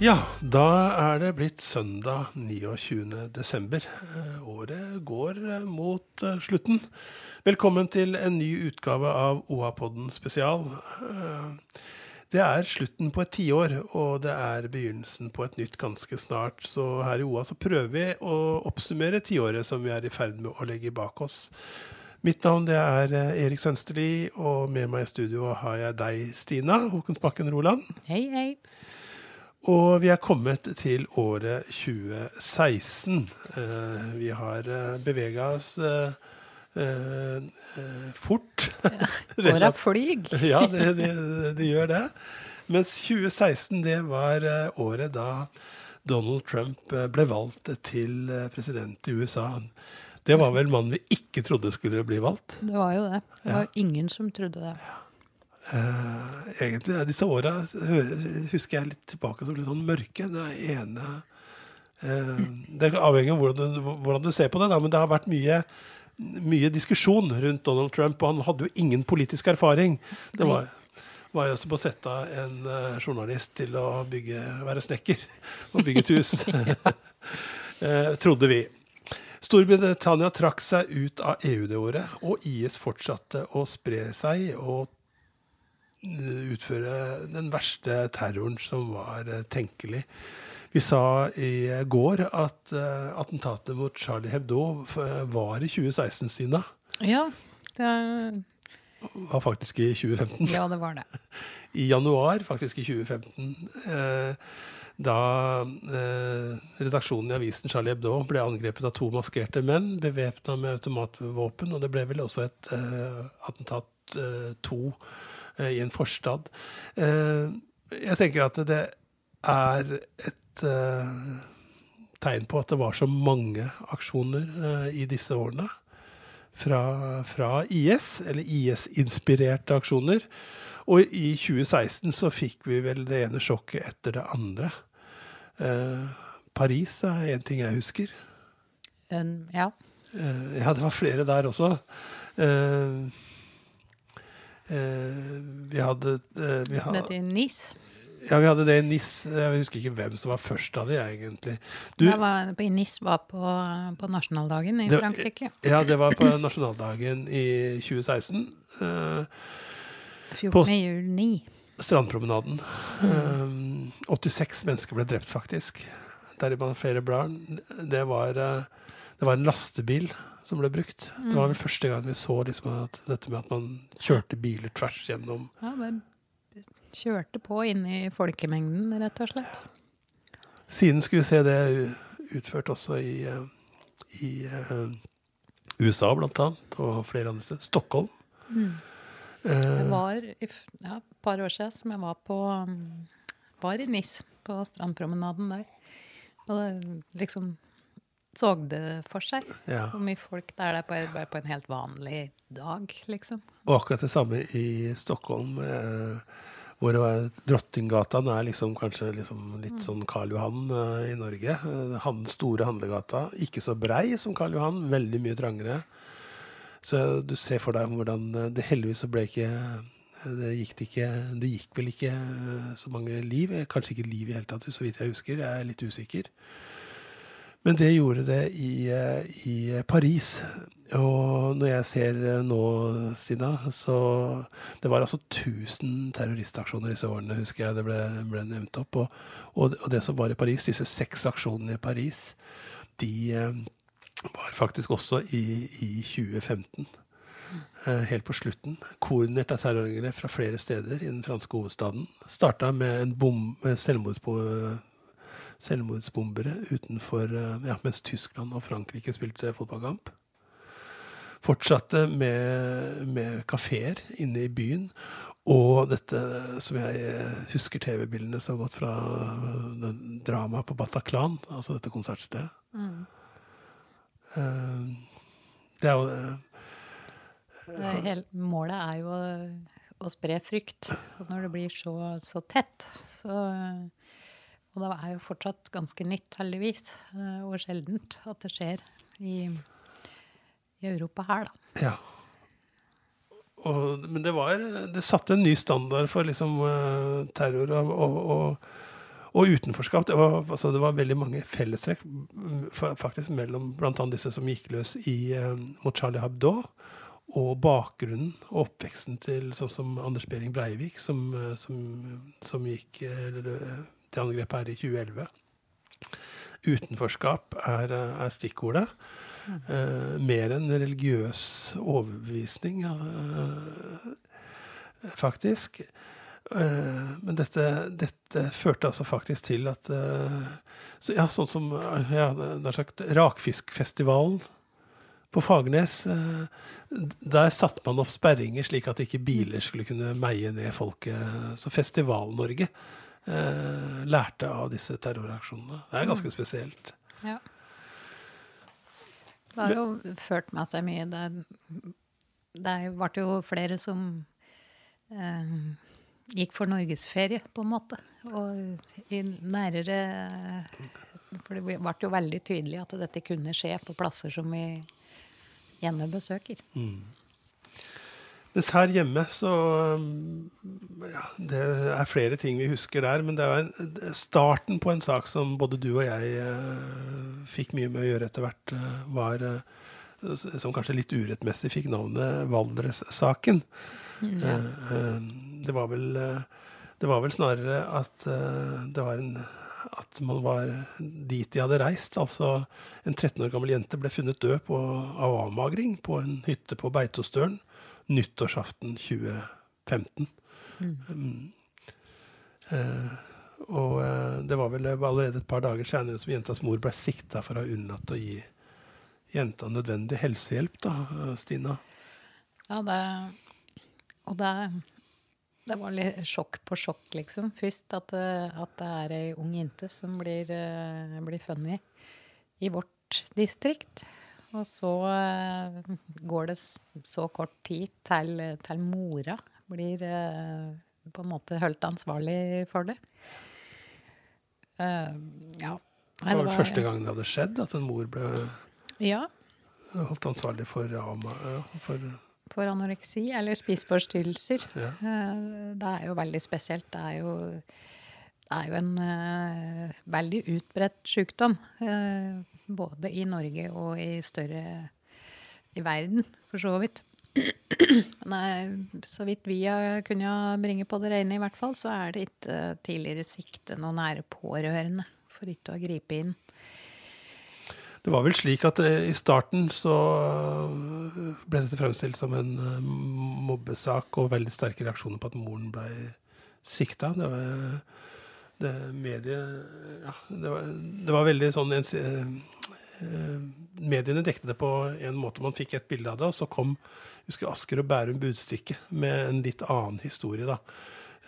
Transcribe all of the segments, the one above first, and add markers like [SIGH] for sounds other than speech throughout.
Ja, da er det blitt søndag 29. desember. Eh, Året går eh, mot eh, slutten. Velkommen til en ny utgave av OA-podden spesial. Det er slutten på et tiår, og det er begynnelsen på et nytt ganske snart. Så her i OA så prøver vi å oppsummere tiåret som vi er i ferd med å legge bak oss. Mitt navn det er Erik Sønsterli, og med meg i studio har jeg deg, Stina Håkonsbakken Roland. Hei, hei. Og vi er kommet til året 2016. Eh, vi har uh, bevega oss fort. eh, eh, fort. [LAUGHS] Åra flyg. ja, det, det, det gjør det. Mens 2016 det var eh, året da Donald Trump eh, ble valgt til eh, president i USA. Det var vel mannen vi ikke trodde skulle bli valgt. Det var jo det. Det var ingen som trodde det. Eh, egentlig er disse åra husker jeg litt tilbake som litt sånn mørke. Det ene eh, Det avhenger av hvordan du, hvordan du ser på det, da, men det har vært mye, mye diskusjon rundt Donald Trump, og han hadde jo ingen politisk erfaring. Det var, var jo som å sette en eh, journalist til å bygge, være snekker [LAUGHS] og bygge et hus. [LAUGHS] Eh, trodde vi. Storbritannia trakk seg ut av EU det året, og IS fortsatte å spre seg og utføre den verste terroren som var eh, tenkelig. Vi sa i går at eh, attentatet mot Charlie Hebdo var i 2016, Stina. Ja, det, Var faktisk i 2015. ja, det var det. [LAUGHS] I januar, faktisk i 2015, eh, da eh, redaksjonen i avisen Charlie Hebdo ble angrepet av to maskerte menn bevæpna med automatvåpen, og det ble vel også et eh, attentat eh, to eh, i en forstad. Eh, jeg tenker at det er et eh, tegn på at det var så mange aksjoner eh, i disse årene fra, fra IS, eller IS-inspirerte aksjoner. Og i 2016 så fikk vi vel det ene sjokket etter det andre. Eh, Paris er en ting jeg husker. Um, ja. Eh, ja, det var flere der også. Eh, eh, vi hadde eh, vi hadde, Dette i NIS. Ja, vi hadde det i NIS. Jeg husker ikke hvem som var først av det, egentlig. Du, Det var, i NIS var på, på nasjonaldagen i Det- Frankrike. ja, det var på nasjonaldagen i 2016. Eh, 14. juni. Strandpromenaden. Um, 86 mennesker ble drept, faktisk. Deriblant flere barn. Det var, eh, det var en lastebil som ble brukt. Det var vel første gang vi så liksom at dette med at man kjørte biler tvers gjennom Ja, bare kjørte på inn i folkemengden, rett og slett. Siden skulle vi se det utført også i, eh, i eh, USA, blant annet, og flere andre steder. Stockholm. Det Eh, var i ja, et par år siden som jeg var på um, var i NIS, på strandpromenaden der. Og det liksom så det for seg. ja. Hvor mye folk det er der på, bare på en helt vanlig dag, liksom. Og akkurat det samme i Stockholm. Eh, hvor Drottninggata er liksom kanskje liksom litt sånn Karl Johan eh, i Norge. Eh, han store handlegata. Ikke så brei som Karl Johan, veldig mye trangere. Så du ser for deg hvordan eh, det heldigvis så ble ikke det gikk, det ikke, det gikk vel ikke eh, så mange liv. Eh, Kanskje ikke liv i hele tatt, så vidt jeg husker. Jeg er litt usikker. Men det gjorde det i, eh, i Paris. Og når jeg ser eh, nå, Stina, så Det var altså 1000 terroristaksjoner disse årene, husker jeg det ble, ble nevnt opp. Og, og, og det som var i Paris, disse seks aksjonene i Paris, de eh, var faktisk også i, i 2015. eh, Helt på slutten. Koordinert av terrorangrep fra flere steder i den franske hovedstaden. Starta med en bom, med selvmordsbo, selvmordsbombere utenfor eh, ja, mens Tyskland og Frankrike spilte fotballkamp. Fortsatte med, med kafeer inne i byen. Og dette som jeg eh, husker TV-bildene så godt fra dramaet på Bataclan, altså dette konsertstedet. Eh, Det er jo eh, Det er målet er jo å, å spre frykt. Og når det blir så, så tett, så Og det er jo fortsatt ganske nytt, heldigvis, eh, og sjeldent at det skjer i, i Europa her, da. Ja. Og, men det var Det satte en ny standard for liksom eh, terror og, og, og, utenforskap. Det var, altså, det var veldig mange fellestrekk mm, faktisk mellom bl.a. disse som gikk løs i, eh, mot Charlie Hebdo, og bakgrunnen og oppveksten til sånn som Anders Behring Breivik, som, som, som gikk eh, til angrepet her i 2011. Utenforskap er, eh, er stikkordet. Eh, mer enn religiøs overbevisning, eh, faktisk. Eh, men dette, dette førte altså faktisk til at eh, så, Ja, sånn som eh, ja, sagt Rakfiskfestivalen på Fagernes. Der satte man opp sperringer slik at ikke biler skulle kunne meie ned folket. Så Festival-Norge eh, lærte av disse terroraksjonene. Det er ganske spesielt. Ja. Det har jo ført med seg mye. Det, det ble jo flere som eh, gikk for norgesferie, på en måte. Og i nærere For det ble jo veldig tydelig at dette kunne skje på plasser som vi gjerne besøker. Mens her hjemme så um, ja, Det er flere ting vi husker der, men det er starten på en sak som både du og jeg eh, fikk mye med å gjøre etter hvert, eh, var eh, Som kanskje litt urettmessig fikk navnet Valdres-saken. Eh, eh, det var vel eh, Det var vel snarere at det var en at man var dit de hadde reist. Altså en 13 år gammel jente ble funnet død på, av avmagring på en hytte på Beitostølen nyttårsaften 2015. Mm. Uh, og uh, det var vel allerede et par dager senere som jentas mor ble sikta for å ha unnlatt å gi jenta nødvendig helsehjelp, da, eh, Stina. Ja, det Og det, det var litt sjokk på sjokk, liksom. Først at, at det er ei ung jente som blir, blir funnet i vårt distrikt. Og så eh, går det så kort tid til, til mora blir eh, på en måte holdt ansvarlig for det. Eh, ja. Det var vel første gang det hadde skjedd at en mor ble Ja. holdt ansvarlig for, for for anoreksi eller spiseforstyrrelser. Ja. Det er jo veldig spesielt. Det er jo, er jo en uh, veldig utbredt sykdom. Uh, både i Norge og i større i verden, for så vidt. [CLEARS THROAT] Nei, så vidt vi har kunnet bringe på det rene, i hvert fall, så er det ikke tidligere sikte noen nære pårørende for ikke å gripe inn. Det var vel slik at eh, i starten så eh, ble dette fremstilt som en eh, mobbesak og veldig sterke reaksjoner på at moren ble sikta. Det var det mediet Ja, det var, det var veldig sånn ens- eh, Mediene dekte det på en måte. Man fikk et bilde av det, og så kom husker Asker og Bærum Budstikke med en litt annen historie, da.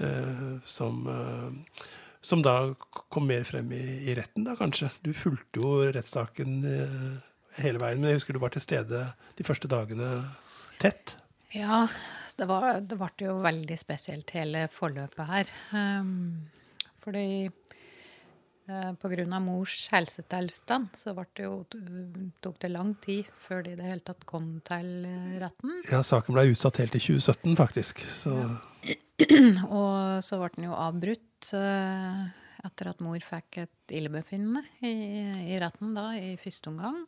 Eh, som eh, som da kom mer frem i, i retten, da kanskje. Du fulgte jo rettssaken hele veien, men jeg husker du var til stede de første dagene tett. Ja, det, var, det ble jo veldig spesielt hele forløpet her. Um, fordi eh, av mors helsetilstand så det jo, tok det lang tid før de i det hele tatt kom til eh, retten. Ja, saken ble utsatt helt til 2017, faktisk. Så [CLEARS THROAT] Og så ble den jo avbrutt eh, etter at mor fikk et illebefinnende i, i retten da, i første omgang.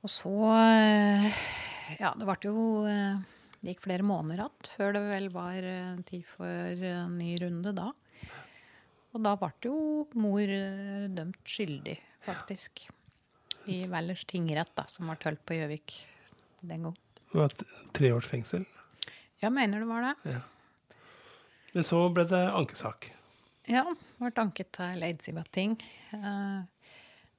Og så eh, Ja, det ble jo eh, Det gikk flere måneder igjen før det vel var eh, tid for en ny runde da. Og da ble jo mor eh, dømt skyldig, faktisk. I Valdres tingrett, da, som ble holdt på Gjøvik den gang. det var tre års fengsel. Ja, mener det var det. Men så ble det ankesak. Ja, ble anket til Eidsivating. Eh,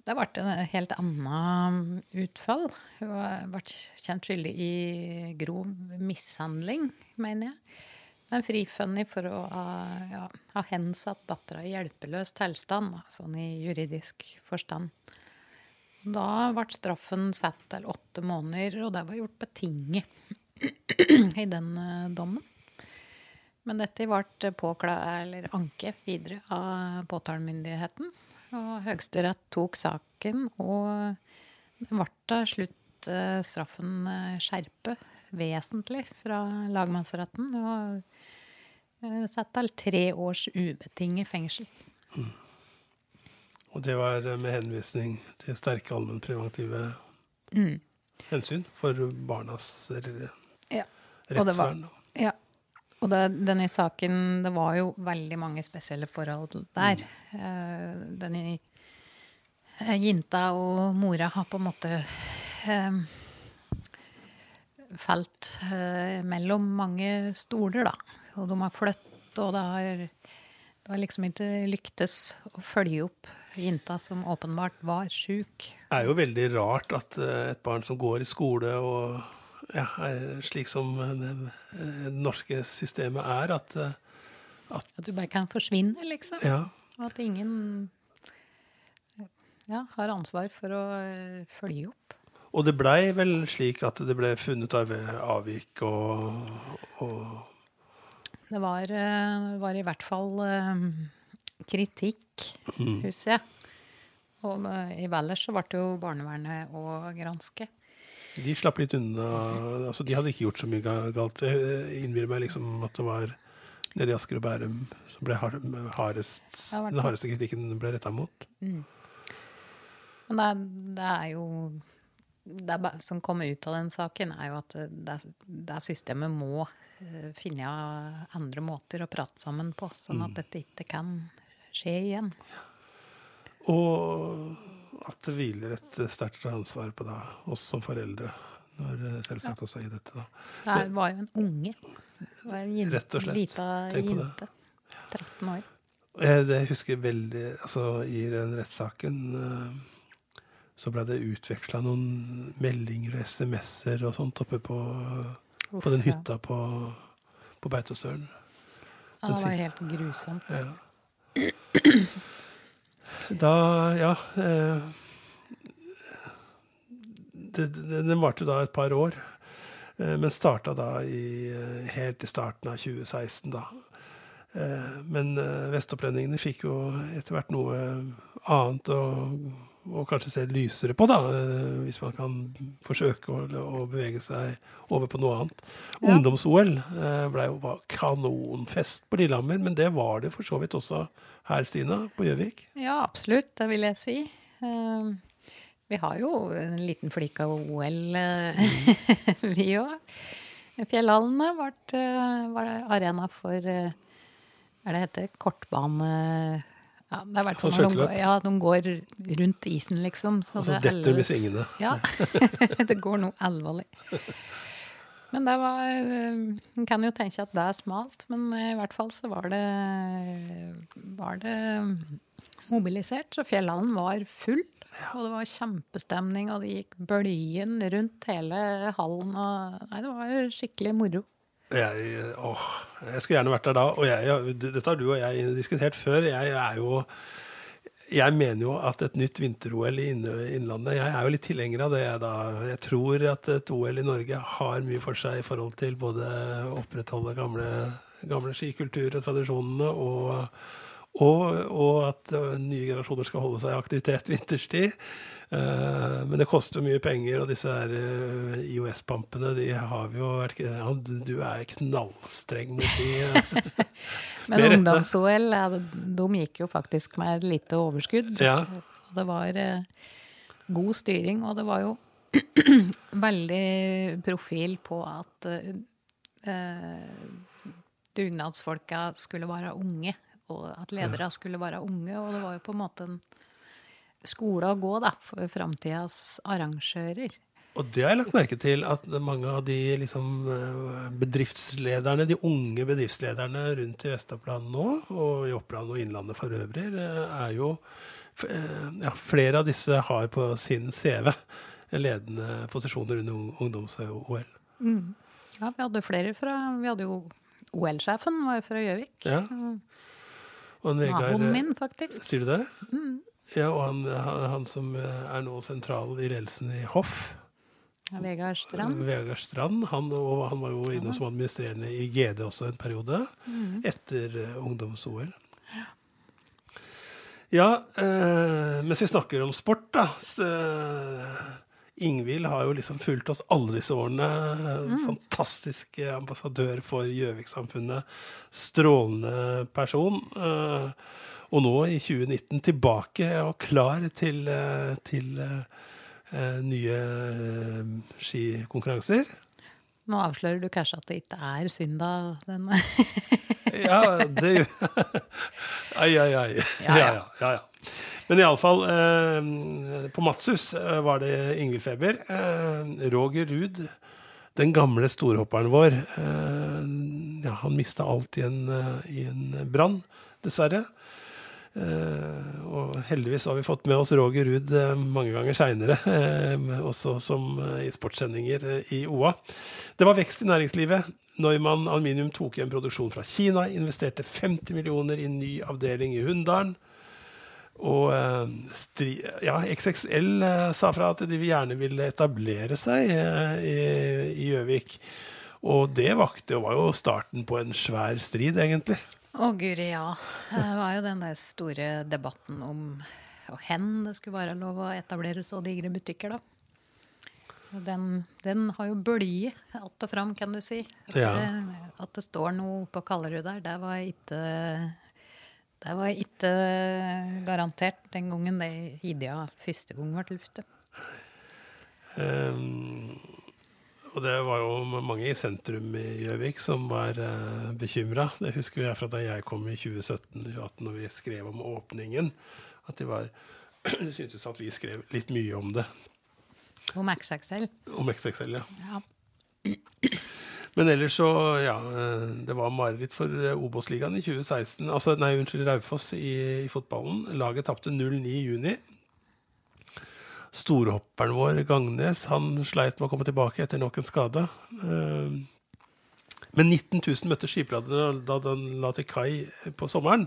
Det ble en helt annet utfall. Hun ble kjent skyldig i grov mishandling, mener jeg. Er frifunnet for å ja, ha hensatt dattera i hjelpeløs tilstand, sånn i juridisk forstand. Da ble straffen satt til åtte måneder, og det var gjort betinget [CLEARS THROAT] i den uh, dommen. Men dette ble påkla, eller anket videre av påtalemyndigheten. Og Høyesterett tok saken, og det ble til slutt uh, straffen uh, skjerpet vesentlig fra lagmannsretten. Og satt til tre års ubetinget fengsel. Mm. Og det var med henvisning til sterke allmennpreventive mm. hensyn for barnas ja. rettsvern. ja. Og det, denne saken Det var jo veldig mange spesielle forhold der. Mm. Denne jinta og mora har på en måte uh, falt mellom mange stoler, da. Og de har flyttet, og det har, det har liksom ikke lyktes å følge opp jenta som åpenbart var sjuk. Det er jo veldig rart at eh, et barn som går i skole og ja, slik som det, det norske systemet er, at, eh, at, at du bare kan forsvinne, liksom. Ja. Og at ingen ja, har ansvar for å eh, følge opp. Og det blei vel slik at det ble funnet avvik og, og Det var, var, i hvert fall kritikk husker jeg. Og i Valdres så ble det jo barnevernet å granske. De slapp litt unna. altså De hadde ikke gjort så mye galt. Jeg innbiller meg liksom at det var nede i Asker og Bærum som ble hardest, den hardeste kritikken ble retta mot. Mm. Men det, det, er jo Det som kommer ut av den saken, er jo at det, det systemet må uh, finne andre måter å prate sammen på, sånn at mm. dette ikke kan skje igjen. Og at det hviler et sterkt ansvar på deg, oss som foreldre. Når eh, selvsagt ja. også i dette, da. Det var jo en unge. Det var en jente, Rett og slett. Lita jente. 13 år. Jeg, det husker veldig Altså, i den rettssaken så ble det utveksla noen meldinger og SMS-er og sånt oppe på, Uff, på den hytta på, på Beitostølen. Ja, det var helt grusomt. Ja. Da, ja eh, Den varte da et par år, eh, men starta da i, eh, helt i starten av 2016, da. Men vestopplendingene fikk jo etter hvert noe annet å og kanskje se lysere på, da, eh, hvis man kan forsøke å, å bevege seg over på noe annet. Ja. Ungdoms-OL eh, ble jo kanonfest på Lillehammer, men det var det for så vidt også her, Stina, på Gjøvik? Ja, absolutt, det vil jeg si. Uh, vi har jo en liten flik av OL, uh, [LAUGHS] vi òg. Fjellhallene var arena for er det heter, kortbane ja, det er hvert fall når de, ja, de går rundt isen, liksom. Så altså detter vi svingene. Ja. [LAUGHS] det går noe alvorlig. Men det var En eh, kan jo tenke at det er smalt, men i hvert fall så var det, var det mobilisert. Så Fjellhallen var full. Og det var kjempestemning, og det gikk bølgen rundt hele hallen. Og, nei, det var skikkelig moro. Jeg, åh, jeg skulle gjerne vært der da. Og jeg, dette har du og jeg diskutert før. Jeg er jo jeg mener jo at et nytt vinter-OL i Innlandet Jeg er jo litt tilhenger av det. Jeg, da. jeg tror at et OL i Norge har mye for seg i forhold til både å opprettholde gamle, gamle skikultur og tradisjonene, og, og, og, at nye generasjoner skal holde seg i aktivitet vinterstid. Uh, men det koster mye penger, og disse her eh, IOS-pampene, de har vi jo vært ja, Du er knallstreng mot de. Uh, [LAUGHS] men ungdoms-OL, de gikk jo faktisk med et lite overskudd. Ja. Det var god styring, og det var jo [CLEARS THROAT] veldig profil på at dugnadsfolka skulle være unge, og at ledere skulle være unge, og det var jo på en måte en skole å gå da, for framtidas arrangører. Og det har jeg lagt merke til, at mange av de liksom, eh, bedriftslederne, de unge bedriftslederne rundt i Vest-Oppland nå, og i Oppland og Innlandet for øvrig, er jo eh, ja, Flere av disse har på sin CV ledende posisjoner under ungdoms-OL. Mm. Ja, vi hadde flere fra Vi hadde jo OL-sjefen var jo fra Gjøvik. Ja. Og Vegard Naboen min, faktisk. Sier du det? Ja, og han, han, han som eh, er nå sentral i ledelsen i Hoff, Vegard Strand. Vegard Strand, han, og han var jo innom som administrerende i GD også en periode, etter eh, ungdoms-OL. Ja, eh, mens vi snakker om sport, da s- eh, Ingvild har jo liksom fulgt oss alle disse årene. Mm. Fantastisk ambassadør for Gjøvik-samfunnet. Strålende person. Eh, og nå, i 2019, tilbake og klar til, eh, til eh, nye uh, skikonkurranser. Nå avslører du kanskje at det ikke er Synda den [LAUGHS] Ja, det gjør [LAUGHS] Ai, ai, ai. Ja, Ja, [LAUGHS] ja. ja. ja. Men iallfall, eh, på Matshus eh, var det Ingvild Feber. Eh, Roger Ruud, den gamle storhopperen vår, eh, ja, han mista alt i en, i en brann, dessverre. Eh, og heldigvis har vi fått med oss Roger Ruud eh, mange ganger seinere, eh, også som i sportssendinger i OA. Det var vekst i næringslivet. Neumann Aluminium tok igjen produksjon fra Kina, investerte 50 millioner i ny avdeling i Hunndalen. Og ja, XXL sa fra at de gjerne ville etablere seg i Gjøvik. Og det vakte og var jo starten på en svær strid, egentlig. Å, guri, ja. Det var jo den der store debatten om og hen det skulle være lov å etablere så digre butikker, da. Den, den har jo bølget att og fram, kan du si. Ja. Det, at det står noe på Kallerud der, det var ikke det var ikke garantert den gangen det idea første gang ble luftet. Um, og det var jo mange i sentrum i Gjøvik som var uh, bekymra. Det husker jeg fra da jeg kom i 2017-2018 når vi skrev om åpningen. At de var [CLEARS THROAT] Det syntes at vi skrev litt mye om det. Om XXL. Om XXL, ja. Ja. [CLEARS THROAT] Men ellers så, ja eh, Det var mareritt for eh, Obos-ligaen i 2016. Altså, nei, unnskyld, Raufoss i, i fotballen. Laget tapte 0-9 i juni. Storhopperen vår, Gangnes, han sleit med å komme tilbake etter nok en skade. Eh, Men 19 000 møtte skipladerne da den la til kai på sommeren.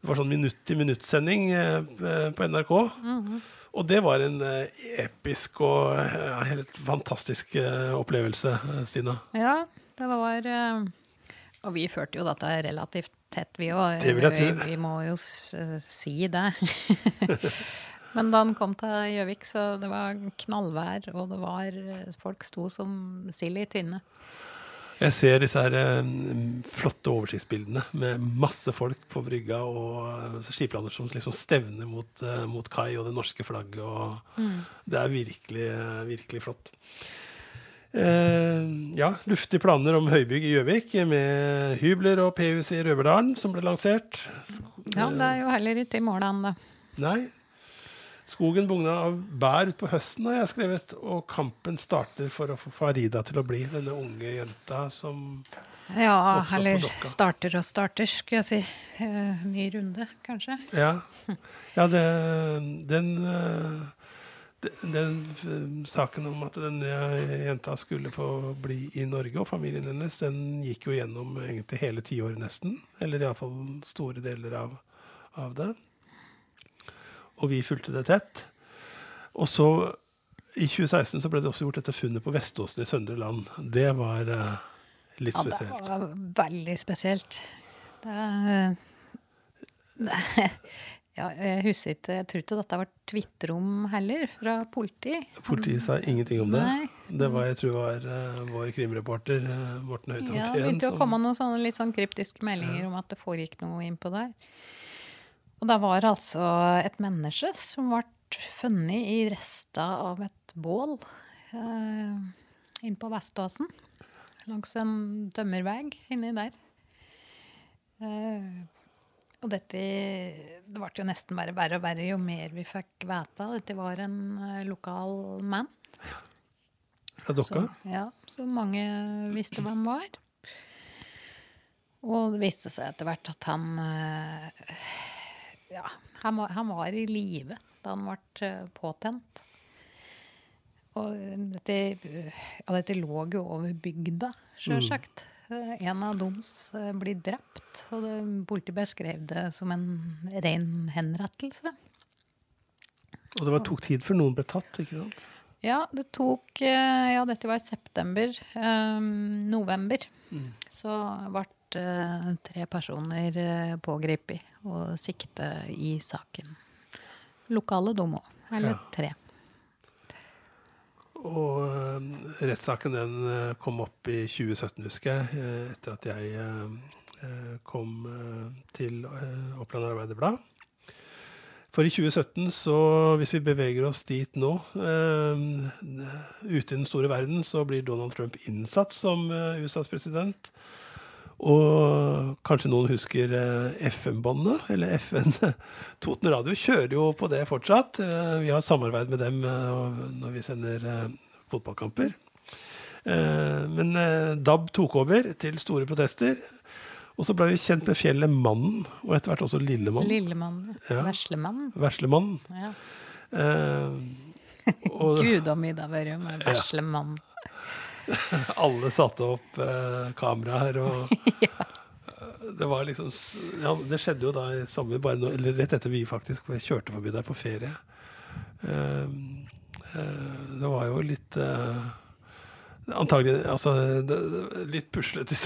Det var sånn minutt-til-minutt-sending eh, på NRK. Og det var en eh, episk og helt fantastisk opplevelse, Stina. Ja, det var Og vi førte jo dette relativt tett, vi òg. Vi, vi må jo si det. [LAUGHS] [LAUGHS] Men da han kom til Gjøvik, så det var knallvær, og det var eh, Folk sto som sild i tynne. Jeg ser disse her eh, flotte oversiktsbildene med masse folk på brygga og eh, skiplaner som liksom stevner mot, eh, mot kai og det norske flagget. Og Det er virkelig, virkelig flott. Eh, ja, luftige planer om høybygg i Gjøvik med hybler og P-hus i Røverdalen som ble lansert. Ja, det er jo heller ikke i mål ennå. Nei. Skogen bugna av bær utpå høsten, har jeg skrevet. Og kampen starter for å få Farida til å bli denne unge jenta som Ja, eller starter og starter, skulle jeg si. Eh, ny runde, kanskje. Ja. ja det, den eh, den eh, saken om at denne jenta skulle få bli i Norge, og familien hennes, den gikk jo gjennom egentlig hele tiåret nesten. Eller iallfall store deler av, av det. Og vi fulgte det tett. Og så, i 2016, så ble det også gjort dette funnet på Veståsen i Søndre Land. Det var uh, litt Ja, det var veldig spesielt. Det, det [LAUGHS] Ja, jeg husker ikke Jeg tror ikke dette var Twitter-rom heller, fra politiet. Politiet sa ingenting om det. Nei. Det var, jeg tror var uh, vår krimreporter eh, Morten Ja, det begynte å komme noen sånne litt sånn kryptiske meldinger om at det foregikk noe innpå der. Og det var altså et menneske som ble funnet i resta av et bål eh, inne på Veståsen. Langs en tømmervei inni der. Eh, og dette Det ble jo nesten bare verre og verre jo mer vi fikk vite. Dette var en eh, lokal mann. Ja, dere. ja, så mange visste hvem han var. Og det viste seg etter hvert at han eh, Ja, han var, han var i live da han ble eh, påtent. Og dette, ja, dette lå jo over bygda, sjølsagt. Mm. En av dems eh, blir drept, og det- politiet beskrev det som en ren henrettelse. Og det var, tok tid før noen ble tatt, ikke sant? Ja, det tok eh, Ja, dette var i september. Um, november. Så ble eh, tre personer eh, pågrepet og sikte i saken. Lokale dom òg. Eller Ja. tre. Og øh, rettssaken den kom opp i 2017, husker jeg, etter at jeg kom til Oppland Arbeiderblad. For i 2017, så hvis vi beveger oss dit nå, øh, ute i den store verden, så blir Donald Trump innsatt som øh, USAs president. Og kanskje noen husker eh, FM-båndet, eller FN. [LAUGHS] Toten Radio kjører jo på det fortsatt. Eh, Vi har samarbeid med dem eh, når vi sender fotballkamper. Men DAB tok over til store protester. Og så ble vi kjent med fjellet Mannen, og etter hvert også Lillemann. Lillemann. Ja. Veslemannen. Veslemannen. Ja. Eh, [LAUGHS] Gud og middag vært med veslemann. [LAUGHS] alle satte opp eh, kameraer og [LAUGHS] Det var liksom ja, Det skjedde jo da i sommer, bare nå, eller rett etter vi faktisk kjørte forbi der på ferie. Eh, eh, det var jo litt eh, Antagelig altså, det, litt puslete.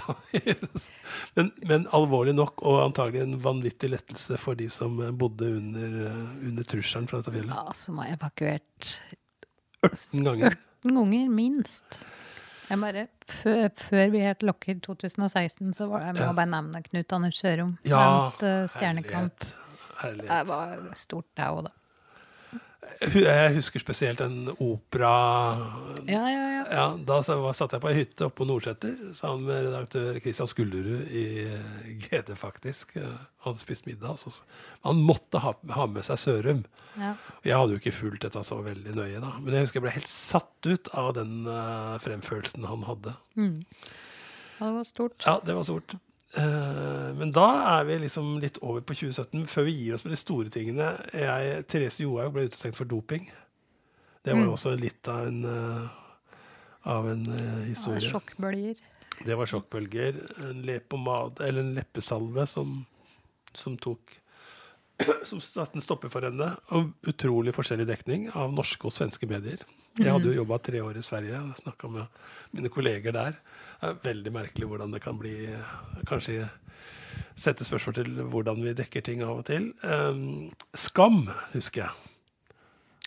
[LAUGHS] men, men alvorlig nok, og antagelig en vanvittig lettelse for de som bodde under, eh, under trusselen fra dette fjellet. Ja, som har evakuert 18 ganger. 18 ganger, minst. Jeg bare, før, vi het Lockheed i 2016, så var jeg må Ja. bare nevne Knut Anders Sørum. Ja, eh, Stjernekamp. herlighet. Herlighet. Det var stort, det òg, da. Jeg husker spesielt en opera Ja, ja, ja. Ja, Da satt jeg på ei hytte oppe på Nordseter sammen med redaktør Kristian Skulderud i eh, GD, faktisk. Han hadde spist middag. Så han måtte ha, ha med seg Sørum. ja. Jeg hadde jo ikke fulgt dette så veldig nøye, da. Men jeg husker jeg ble helt satt ut av den eh, fremførelsen han hadde. Det var stort. Ja, det var stort. Eh, men da er vi liksom litt over på 2017. Før vi gir oss med de store tingene. Jeg, Therese Johaug ble utestengt for doping. Det var jo også litt av en, eh, av en eh, Ja, historie. Sjokkbølger. Det var sjokkbølger. En leppepomade, eller en leppesalve som, som tok [CLEARS THROAT] Som satte en stopper for henne. Og utrolig forskjellig dekning av norske og svenske medier. Jeg hadde jo jobba tre år i Sverige og snakka med mine kolleger der. Det er veldig merkelig hvordan det kan bli Kanskje sette spørsmål til hvordan vi dekker ting av og til. Um, skam, husker jeg.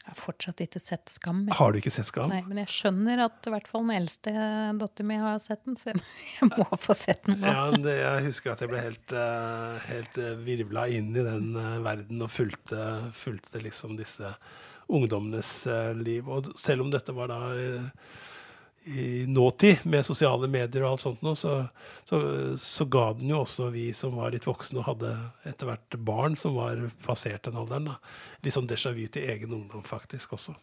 Jeg har fortsatt ikke sett Skam. jeg. Har du ikke sett Skam? Nei, men jeg skjønner at i hvert fall den eldste datteren min har sett den, så jeg, [LAUGHS] må få sett den nå. Ja, det, jeg husker at jeg ble helt, uh, helt uh, virvla inn i den eh, verden og fulgte, fulgte liksom disse ungdommenes eh, liv. Og selv om dette var da eh, i nåtid, med sosiale medier og alt sånt noe, så, så, så ga den jo også vi som var litt voksne og hadde etter hvert barn som var passert den alderen, da. litt sånn déjà vu til egen ungdom faktisk også.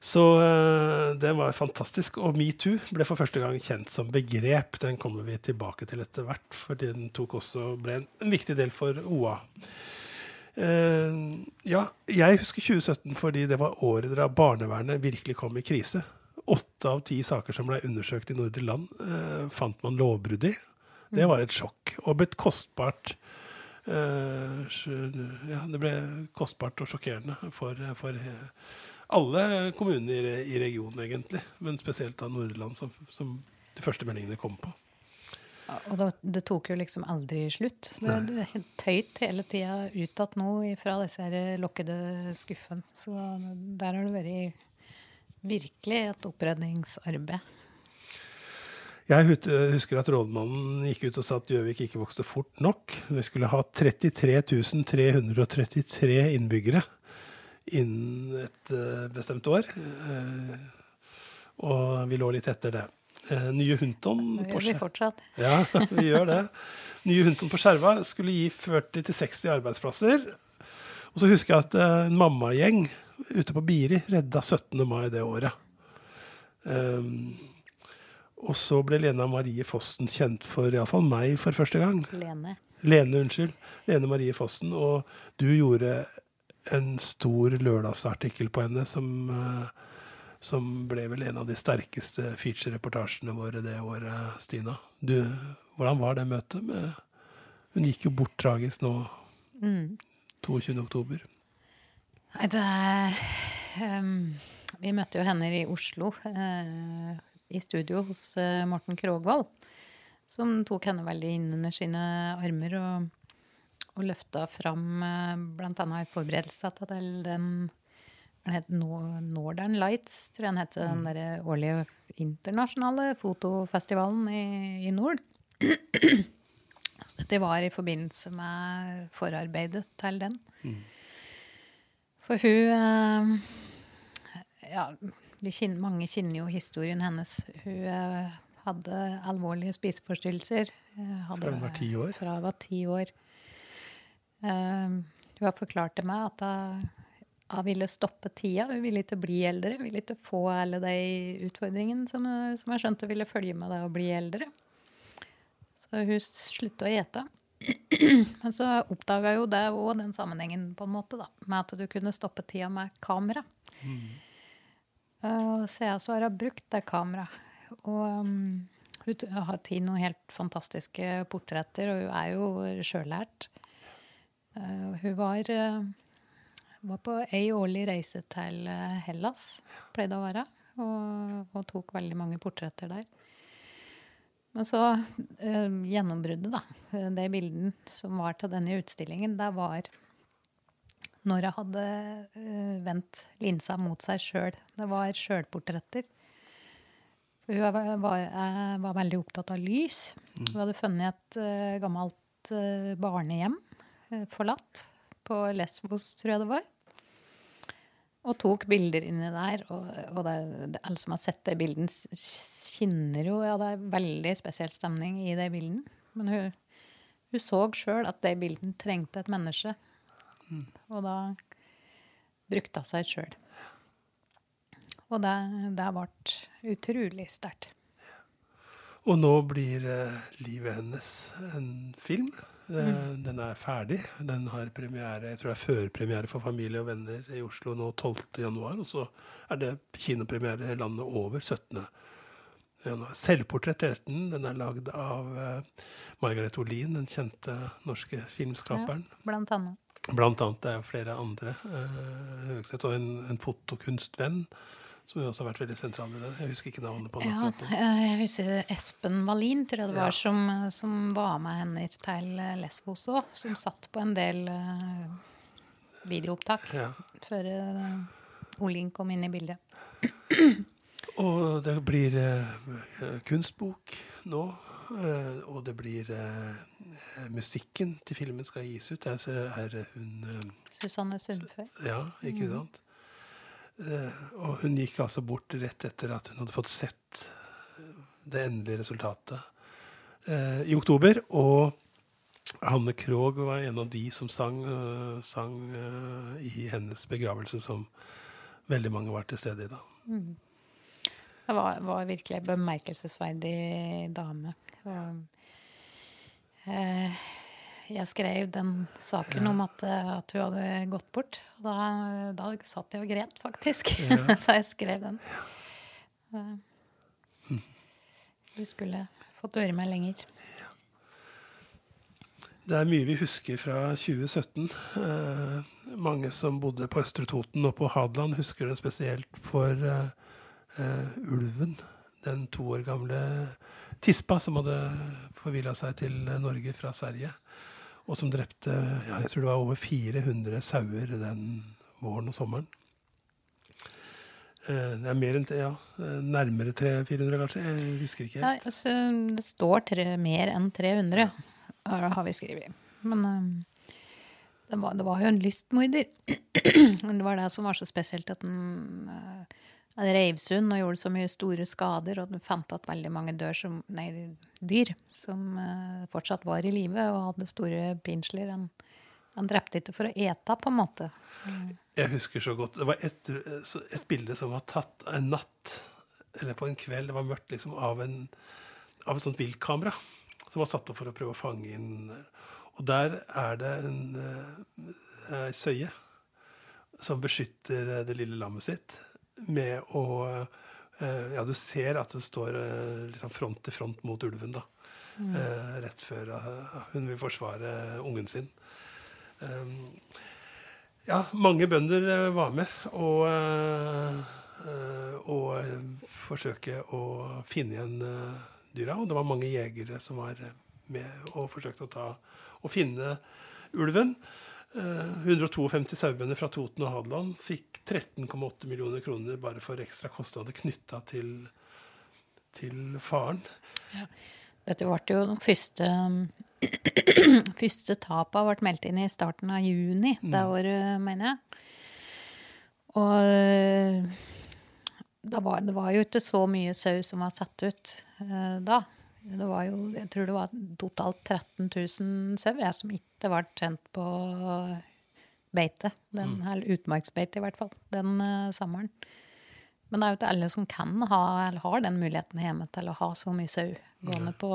Så øh, den var fantastisk. Og metoo ble for første gang kjent som begrep. Den kommer vi tilbake til etter hvert, fordi den tok også, ble en, en viktig del for OA. Eh, ja, jeg husker 2017 fordi det var året da barnevernet virkelig kom i krise. Åtte av ti saker som ble undersøkt i nordre land, eh, fant man lovbrudd i. Det var et sjokk, og ble kostbart eh, Ja, det ble kostbart og sjokkerende for, for alle kommuner i, i regionen, egentlig. Men spesielt da Nordland, som, som de første meldingene kom på. Og det, det tok jo liksom aldri slutt. Det, det tøyt hele tida utad nå fra disse her lukkede skuffene. Så der har det vært virkelig et oppredningsarbeid. Jeg husker at rådmannen gikk ut og sa at Gjøvik ikke vokste fort nok. Vi skulle ha 33 333 innbyggere innen et eh, bestemt år. Eh, og vi lå litt etter det. Eh, nye Hunton på gjør vi fortsatt. [LAUGHS] Ja, vi gjør det. Nye Hunton på Skjerva skulle gi 40-60 arbeidsplasser. Og så husker jeg at eh, en mammagjeng ute på Biri redda 17. mai det året. Um, og så ble Lena Marie Fossen kjent for iallfall meg for første gang. Lene. Lene, unnskyld. Lene Marie Fossen. Og du gjorde en stor lørdagsartikkel på henne som, eh, som ble vel en av de sterkeste feature-reportasjene våre det året, Stina. Du, hvordan var det møtet med Hun gikk jo bort tragisk nå Mm. 22. oktober. Nei, det ehm, Vi møtte jo henne i Oslo, uh, i studio hos uh, Morten Krogvold. Som tok henne veldig inn under sine armer og, og løfta fram uh, bl.a. i forberedelse til den Northern Lights, tror jeg den het. Den der årlige internasjonale fotofestivalen i, i nord. Så dette var i forbindelse med forarbeidet til den. For hun eh, Ja, vi kjenner, mange kjenner jo historien hennes. Hun eh, hadde alvorlige spiseforstyrrelser. eh, hadde- Fra hun var ti år? Fra hun var ti år. Uh, hun har forklart til meg at hun, hun ville stoppe tida. Hun ville ikke bli eldre. Hun ville ikke få alle de utfordringene som, som jeg skjønte ville følge med det å bli eldre. Så hun slutta å gjete. [CLEARS THROAT] Men så oppdaga jo det òg den sammenhengen, på en måte, da, med at du kunne stoppe tida med kamera. Uh, så jeg så har brukt det kameraet. Og um, hun har tatt noen helt fantastiske portretter, og hun er jo sjøllært. Uh, hun var, uh, var på ei årlig reise til uh, Hellas, pleide å være, og, og tok veldig mange portretter der. Men så eh, gjennombruddet, da. Det bildet som var til denne utstillingen, det var når jeg hadde eh, vendt linsa mot seg sjøl. Det var sjølportretter. Hun var, var, jeg var veldig opptatt av lys. Hun hadde funnet et eh, gammelt eh, barnehjem eh, forlatt på Lesvos, tror jeg det var. Og tok bilder inni der. Og, og det, det, alle som har sett det bildet, kjenner jo Ja, det er veldig spesiell stemning i det bildet. Men hun, hun så sjøl at det bildet trengte et menneske. Og da brukte hun seg sjøl. Og det, det ble utrolig sterkt. Og nå blir eh, livet hennes en film. Eh, Den er ferdig. Den har premiere, jeg tror det er førpremiere for familie og venner i Oslo nå 12.1. Og så er det kinopremiere landet over 17. januar. Selvportrett heter den. Den er lagd av eh, Margaret Olin, den kjente norske filmskaperen. blant annet. Blant annet det er flere andre. Eh, Høgseth og en, en fotokunstvenn som også har vært veldig sentral i det. Jeg husker ikke navnet på. Ja, eh, jeg husker Espen Wallin, tror jeg det var, Ja. som, som var med henne til Lesvos òg. Som satt på en del uh, videoopptak Ja. før uh, Olin kom inn i bildet. [CLEARS THROAT] Og det blir uh, kunstbok nå. Uh, og det blir uh, Musikken til filmen skal gis ut. Der er hun uh, Susanne Sundfør. Ja, ikke sant? Eh, og hun gikk altså bort rett etter at hun hadde fått sett eh, det endelige resultatet eh, i oktober. Og Hanne Krogh var en av de som sang, sang i hennes begravelse, som veldig mange var til stede i da. Det var, var virkelig en bemerkelsesverdig dame. Og, eh, jeg skrev den saken om at, eh, at hun hadde gått bort. Og da, da satt jeg og gret, faktisk, [LAUGHS] da jeg skrev den. Eh, Du skulle fått høre meg lenger. Det er mye vi husker fra 2017. Eh, mange som bodde på Østre Toten og på Hadeland, husker det spesielt for eh, eh, ulven. Den to år gamle tispa som hadde forvilla seg til Norge fra Sverige. Og som drepte ja, jeg tror det var over 400 sauer den våren og sommeren. Eh, det er mer enn ja, eh, nærmere 300-400, kanskje. Jeg husker ikke Ja, Nei, altså, det står tre, mer enn 300, har vi skrevet. Men eh, det, var, det var jo en lystmorder. [CLEARS THROAT] Det var det som var så spesielt, at den reiv sund og gjorde så mye store skader. Og den fant at veldig mange som, nei, dyr som eh, fortsatt var i live og hadde store pinsler. Han, han drepte ikke for å ete, på en måte. Jeg husker så godt. Det var et, et bilde som var tatt en natt, eller på en kveld, det var mørkt, liksom, av, en, av et sånt viltkamera. Som var satt opp for å prøve å fange inn Og der er det en eh, søye som beskytter eh, det lille lammet sitt. Med å eh, Ja, du ser at det står eh, liksom front til front mot ulven, da. Eh, rett før hun vil forsvare ungen sin. Um, ja, mange bønder var med og, og forsøke å finne igjen dyra. Og det var mange jegere som var med og forsøkte å ta og finne ulven. Eh, 152 sauebønder fra Toten og Hadeland fikk 13,8 millioner kroner bare for ekstra kostnader knytta til, til faren. Dette ble jo den første [CLEARS THROAT] Første tapa ble meldt inn i starten av juni det året, mener jeg. Og eh, det var, det var jo ikke så mye sau som var satt ut eh, da. Det var jo, jeg tror det var totalt 13 000 sau jeg, som ikke ble sendt på beite. Den, Eller utmarksbeite, i hvert fall. Den uh, sommeren. Men det er jo ikke alle som kan ha, eller har den muligheten hjemme til å ha så mye sau gående på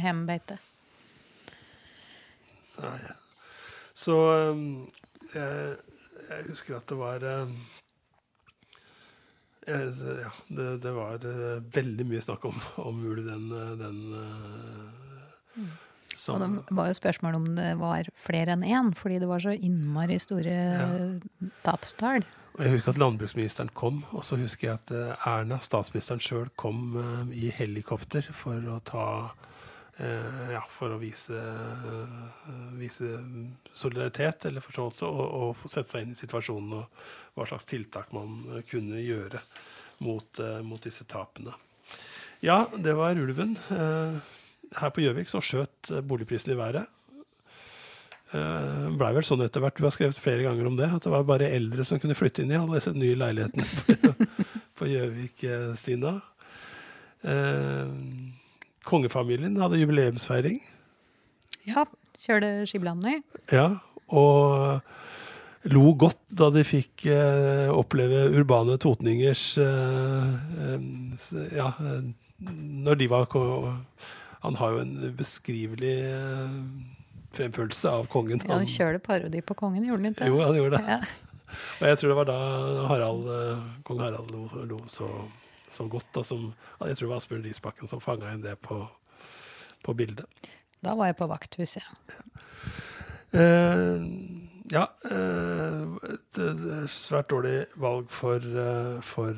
hjemmebeite. Så um, jeg, jeg husker at det var um, Ja, det, det var uh, veldig mye snakk om, om ulv den, uh, den uh, Og det var jo spørsmål om det var flere enn én, fordi det var så innmari store tapstall. Og jeg husker at landbruksministeren kom, og så husker jeg at Erna, statsministeren sjøl, kom i helikopter for å ta Ja, for å vise, vise solidaritet eller forståelse, og, og sette seg inn i situasjonen og hva slags tiltak man kunne gjøre mot, mot disse tapene. Ja, det var ulven. her på Gjøvik så skjøt boligprisen i været. Uh, blei vel sånn etter hvert. Du har skrevet flere ganger om det. At det var bare eldre som kunne flytte inn i alle disse nye leilighetene på- [LAUGHS] Gjøvik, eh, Stina. Uh, kongefamilien hadde jubileumsfeiring. Ja, kjørte skiblander. Ja, og lo godt da de fikk eh, oppleve urbane totningers eh, eh, Ja, eh, når de var Han har jo en ubeskrivelig eh, fremførelse av kongen. Ja, Han- han kjørte parodi på kongen, gjorde han ikke? jo, han gjorde det. Ja. Og jeg tror det var da Harald, eh, kong Harald lo, lo så, så godt. Og som, jeg tror det var Asbjørn Risbakken som fanga inn det på, på bildet. Da var jeg på vakthuset. Eh, ja, eh, et, et svært dårlig valg for, uh, for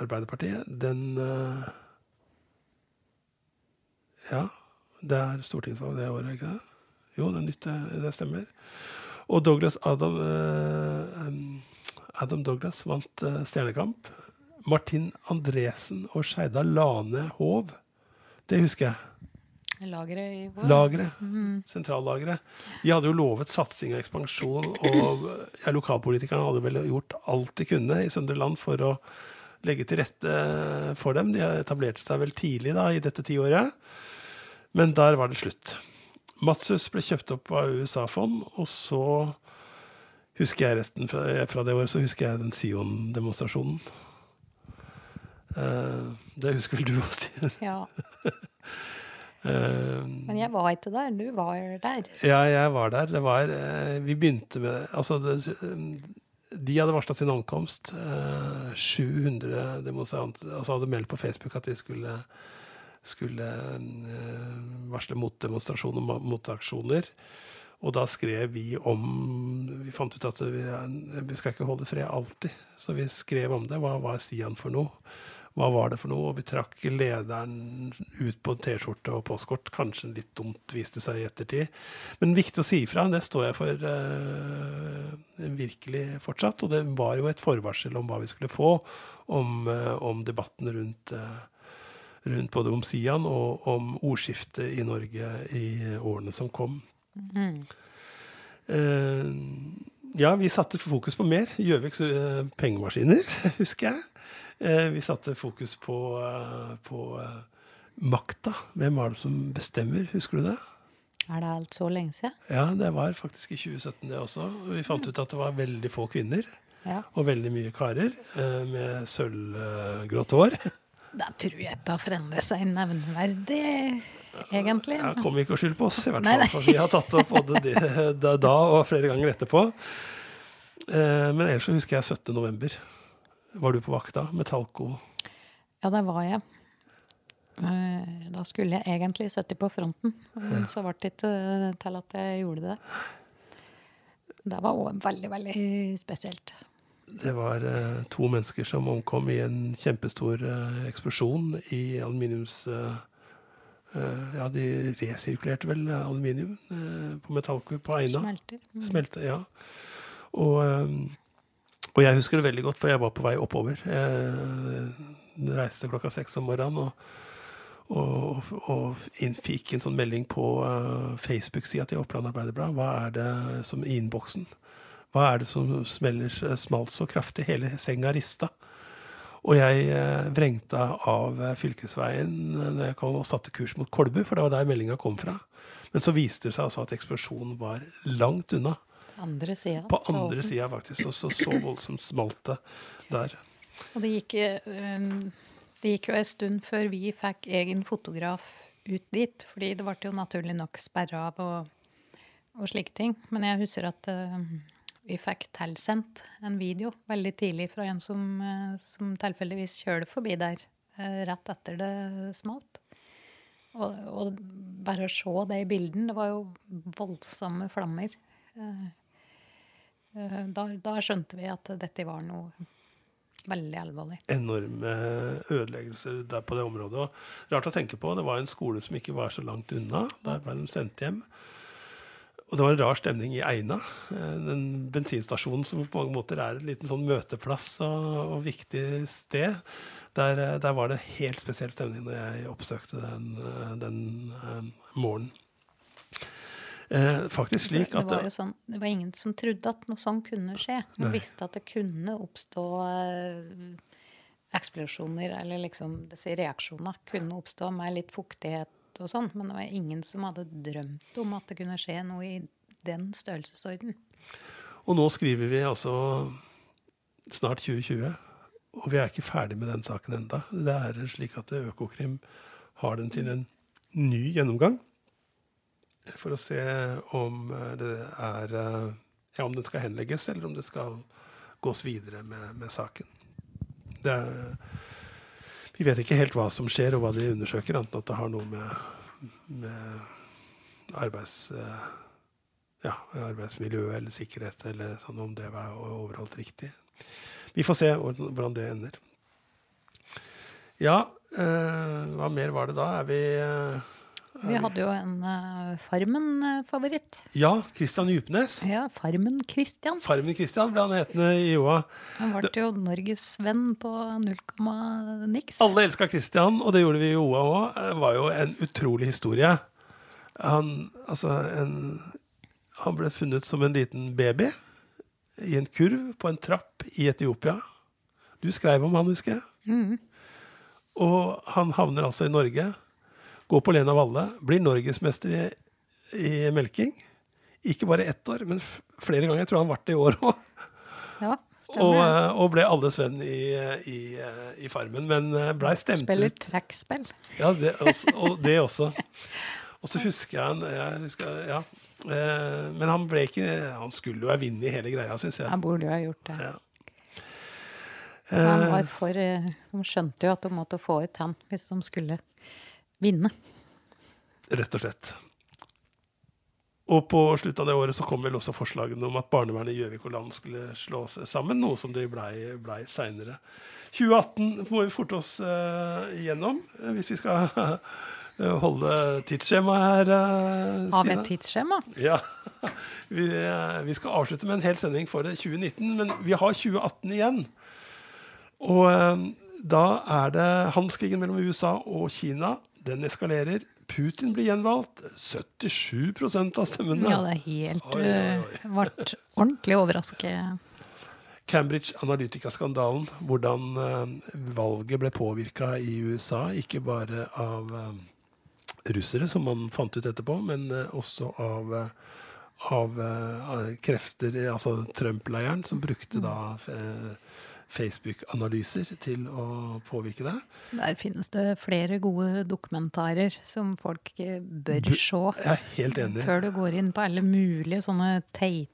Arbeiderpartiet. Den Ja, det er stortingsvalg det året, ikke det? Jo, det, er nytt, det, stemmer. Og Douglas Adam, Adam Douglas vant Stjernekamp. Martin Andresen og Skeida Lane Hov. Det husker jeg. Lageret i vår. Lageret. Sentrallageret. De hadde jo lovet satsing og ekspansjon, og ja, lokalpolitikerne hadde vel gjort alt de kunne i Søndre Land for å legge til rette for dem. De etablerte seg vel tidlig da, i dette tiåret, men der var det slutt. Matsus ble kjøpt opp av USA-fond, og så husker jeg resten fra, fra det året, så husker jeg den Sion-demonstrasjonen. Eh, det husker vel du også, Stine? Ja. [LAUGHS] Eh, Men jeg var ikke der. Du var der. Ja, jeg var der. Det var eh, Vi begynte med Altså, det, de hadde varsla sin ankomst. Eh, 700 demonstranter altså hadde meldt på Facebook at de skulle, skulle varsle motdemonstrasjoner og motaksjoner. Og da skrev vi om Vi fant ut at vi, vi skal ikke holde fred alltid. Så vi skrev om det. Hva var Sian for noe? Hva var det for noe? Og vi trakk lederen ut på T-skjorte og postkort. Kanskje litt dumt, viste seg i ettertid. Men viktig å si ifra. Det står jeg for uh, virkelig fortsatt. Og det var jo et forvarsel om hva vi skulle få om, uh, om debatten rundt, uh, rundt både om Sian og om ordskiftet i Norge i årene som kom. Eh, ja, vi satte fokus på mer. Gjøviks pengemaskiner, [LAUGHS] husker jeg. Eh, vi satte fokus på, eh, på eh, makta. Hvem var det som bestemmer, husker du det? Er det alt så lenge siden? Ja, det var faktisk i 2017 det også. Vi fant ut at det var veldig få kvinner. Ja. Og veldig mye karer med sølvgrått hår. [LAUGHS] Da tror jeg det har forandret seg nevneverdig, egentlig. Ja, kom ikke og skyld på oss, i hvert fall. For vi har tatt opp både det, da, og flere ganger etterpå. Men ellers så husker jeg 17. november. Var du på vakta med Talko? Ja, det var jeg. Eh, Da skulle jeg egentlig sittet på fronten, men så ble det ikke til at jeg gjorde det. Det var òg veldig, veldig spesielt. Det var eh, to mennesker som omkom i en kjempestor eh, eksplosjon i aluminiums... eh, eh, ja, de resirkulerte vel aluminium eh, på Metallco på Eina. Smelter. Mm. Smelte, ja. Og, eh, og jeg husker det veldig godt, for jeg var på vei oppover. Jeg reiste klokka seks om morgenen og, og, og fikk en sånn melding på eh, Facebook-sida til Oppland Arbeiderblad. Hva er det som i innboksen? Hva er det som smeller, smalt så kraftig? Hele senga rista. Og jeg eh, vrengte av eh, fylkesveien eh, når jeg kom og satte kurs mot Kolbu, for det var der meldinga kom fra. Men så viste det seg altså at eksplosjonen var langt unna. Andre sida. På andre sida, faktisk. Og så, så voldsomt smalt det der. Og det gikk, eh, det gikk jo en stund før vi fikk egen fotograf ut dit, fordi det ble jo naturlig nok sperra av og, og slike ting. Men jeg husker at eh, vi fikk tilsendt en video veldig tidlig fra en som, eh, som tilfeldigvis kjørte forbi der rett etter det smalt. Og, og bare å se det i bilden, det var jo voldsomme flammer. Eh, Da, da skjønte vi at dette var noe veldig alvorlig. Enorme ødeleggelser der på det området. Og rart å tenke på, det var en skole som ikke var så langt unna. Der ble de sendt hjem. Og det var en rar stemning i Eina. eh, Den bensinstasjonen som på mange måter er en liten sånn møteplass og, og viktig sted. Der, eh, der var det helt spesiell stemning når jeg oppsøkte den, eh, den eh, morgenen. Eh, faktisk slik det, var sånn, det var ingen som trodde at noe sånt kunne skje. Man Nei. visste at det kunne oppstå eh, eksplosjoner, eller liksom disse reaksjoner kunne oppstå med litt fuktighet og sånn, men det var ingen som hadde drømt om at det kunne skje noe i den størrelsesorden. Og nå skriver vi altså snart 2020, og vi er ikke ferdig med den saken enda. Det er slik at Økokrim har den til en ny gjennomgang for å se om eh, det er eh, Ja, om den skal henlegges, eller om det skal gås videre med, med saken. Er, vi vet ikke helt hva som skjer, og hva de undersøker, annet at det har noe med, med arbeids... eh, ja, arbeidsmiljø eller sikkerhet, eller sånn om det var overholdt riktig. Vi får se hvordan det ender. Ja, eh, hva mer var det da? Er vi eh, Vi hadde jo en uh, Farmen-favoritt. Ja, Christian Djupnes. Ja, Farmen-Christian. Farmen Christian ble han hetende i Joa. Han ble jo norgesvenn på 0, niks. Alle elska Christian, og det gjorde vi i Joa òg. Det var jo en utrolig historie. Han, altså, en, han ble funnet som en liten baby i en kurv på en trapp i Etiopia. Du skrev om han, husker jeg. Og han havner altså i Norge, går på Lena Valle, blir norgesmester i, i melking. Ikke bare ett år, men flere ganger. Jeg tror han ble det i år òg. Ja, Og, stemmer. eh, og ble alles venn i, i, i Farmen, men eh, blei stemt Spiller ut. trekkspill. Ja, det også, og det også. Og så husker jeg jeg husker, ja. Eh, Men han ble ikke Han skulle jo ha vunnet hele greia, syns jeg. Han burde jo ha gjort det. Ja. Han var for De skjønte jo at de måtte få ut han hvis de skulle vinne. Rett og slett. Og på slutten av det året så kom vel også forslagene om at barnevernet i Gjøvik og Land skulle slå seg sammen, noe som det blei ble seinere. 2018 må vi forte oss uh, igjennom, eh, hvis vi skal uh, [LAUGHS] holde tidsskjemaet her. eh, Har vi et tidsskjema? Ja. [LAUGHS] Vi, vi skal avslutte med en hel sending for 2019, men vi har 2018 igjen. Og da er det handelskrigen mellom USA og Kina. Den eskalerer. Putin blir gjenvalgt. 77% av stemmene. Ja, det er helt Oi, oi, oi. eh, Ble ordentlig overrasket. Cambridge Analytica-skandalen. Hvordan eh, valget ble påvirka i USA. Ikke bare av eh, russere, som man fant ut etterpå, men også av, av eh, krefter, altså Trump-leiren, som brukte da eh, Facebook-analyser til å påvirke deg. Der finnes det flere gode dokumentarer som folk eh, bør se. Jeg er helt enig. Før du går inn på alle mulige sånne teite